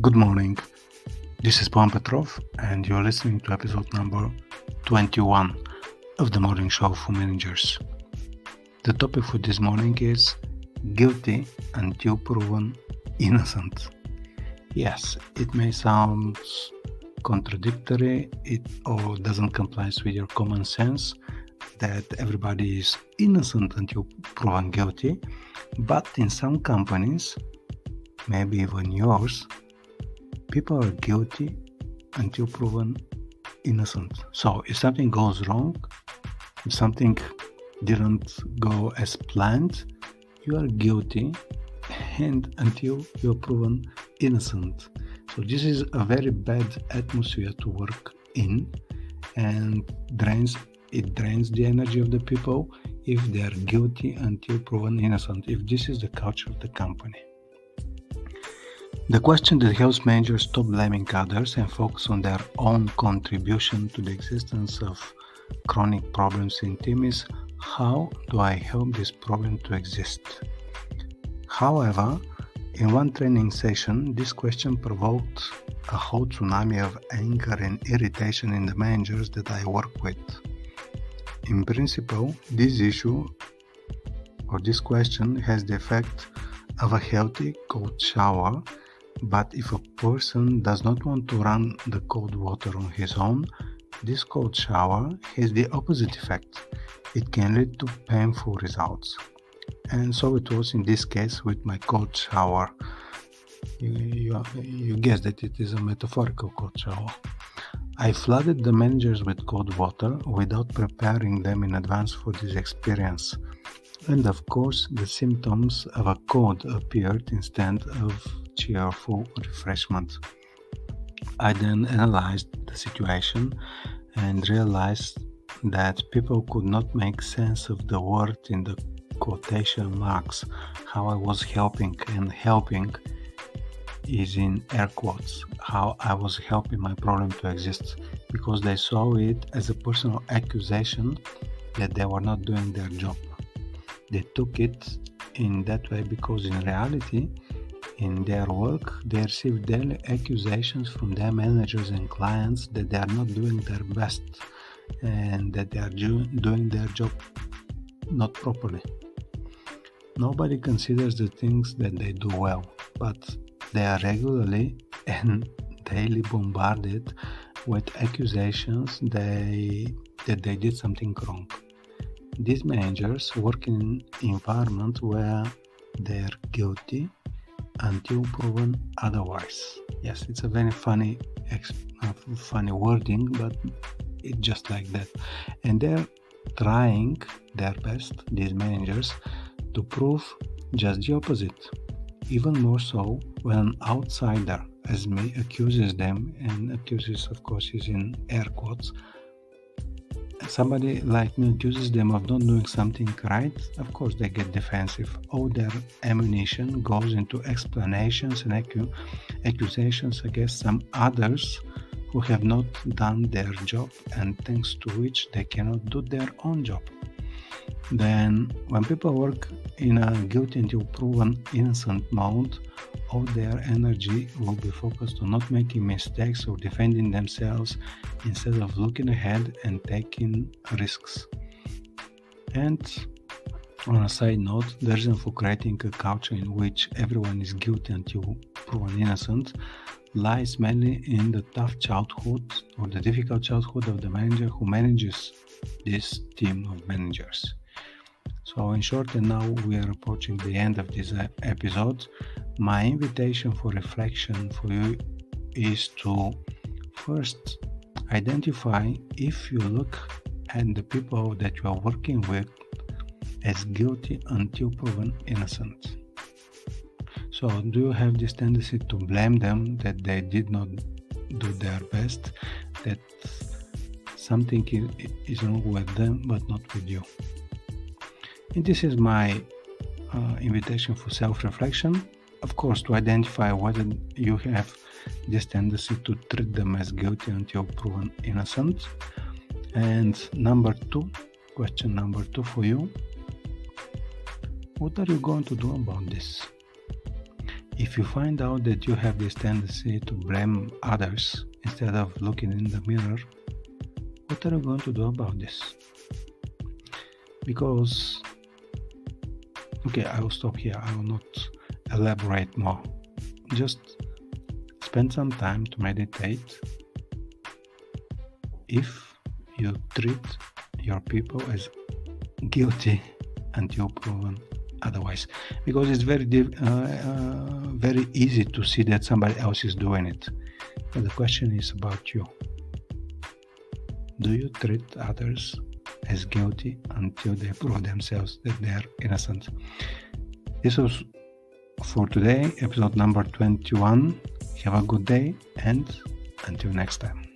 Good morning. This is Paul Petrov, and you're listening to episode number 21 of the morning show for managers. The topic for this morning is guilty until proven innocent. Yes, it may sound contradictory it or doesn't comply with your common sense that everybody is innocent until proven guilty, but in some companies, maybe even yours, people are guilty until proven innocent. So if something goes wrong, if something didn't go as planned, you are guilty and until you're proven innocent. So this is a very bad atmosphere to work in and drains it drains the energy of the people if they are guilty until proven innocent, if this is the culture of the company. The question that helps managers stop blaming others and focus on their own contribution to the existence of chronic problems in team is how do I help this problem to exist? However, in one training session, this question provoked a whole tsunami of anger and irritation in the managers that I work with. In principle, this issue or this question has the effect of a healthy cold shower but if a person does not want to run the cold water on his own, this cold shower has the opposite effect. It can lead to painful results. And so it was in this case with my cold shower. You, you, you that it is a metaphorical cold shower. I flooded the managers with cold water without preparing them in advance for this experience. And of course, the symptoms of a cold appeared instead of cheerful refreshment. I then analyzed the situation and realized that people could not make sense of the word in the quotation marks, how I was helping, and helping is in air quotes, how I was helping my problem to exist, because they saw it as a personal accusation that they were not doing their job. They took it in that way because in reality, in their work, they receive daily accusations from their managers and clients that they are not doing their best and that they are doing their job not properly. Nobody considers the things that they do well, but they are regularly and daily bombarded with accusations they, that they did something wrong. These managers work in an environment where they are guilty until proven otherwise. Yes, it's a very funny, funny wording, but it's just like that. And they're trying their best, these managers, to prove just the opposite. Even more so when an outsider, as me, accuses them, and accuses, of course, is in air quotes, somebody like me accuses them of not doing something right, of course they get defensive. All their ammunition goes into explanations and accusations against some others who have not done their job and thanks to which they cannot do their own job. Then, when people work in a guilty until proven innocent mode, all their energy will be focused on not making mistakes or defending themselves instead of looking ahead and taking risks. And on a side note, the reason for creating a culture in which everyone is guilty until proven innocent lies mainly in the tough childhood or the difficult childhood of the manager who manages this team of managers. So, in short, and now we are approaching the end of this episode. My invitation for reflection for you is to first identify if you look at the people that you are working with as guilty until proven innocent. So, do you have this tendency to blame them that they did not do their best, that something is wrong with them but not with you? And this is my uh, invitation for self reflection. Of course, to identify whether you have this tendency to treat them as guilty until proven innocent. And number two, question number two for you what are you going to do about this? if you find out that you have this tendency to blame others instead of looking in the mirror, what are you going to do about this? Because, okay, I will stop here, I will not elaborate more. Just spend some time to meditate. If you treat your people as guilty until proven otherwise because it's very uh, uh, very easy to see that somebody else is doing it but the question is about you do you treat others as guilty until they prove themselves that they are innocent this was for today episode number 21 have a good day and until next time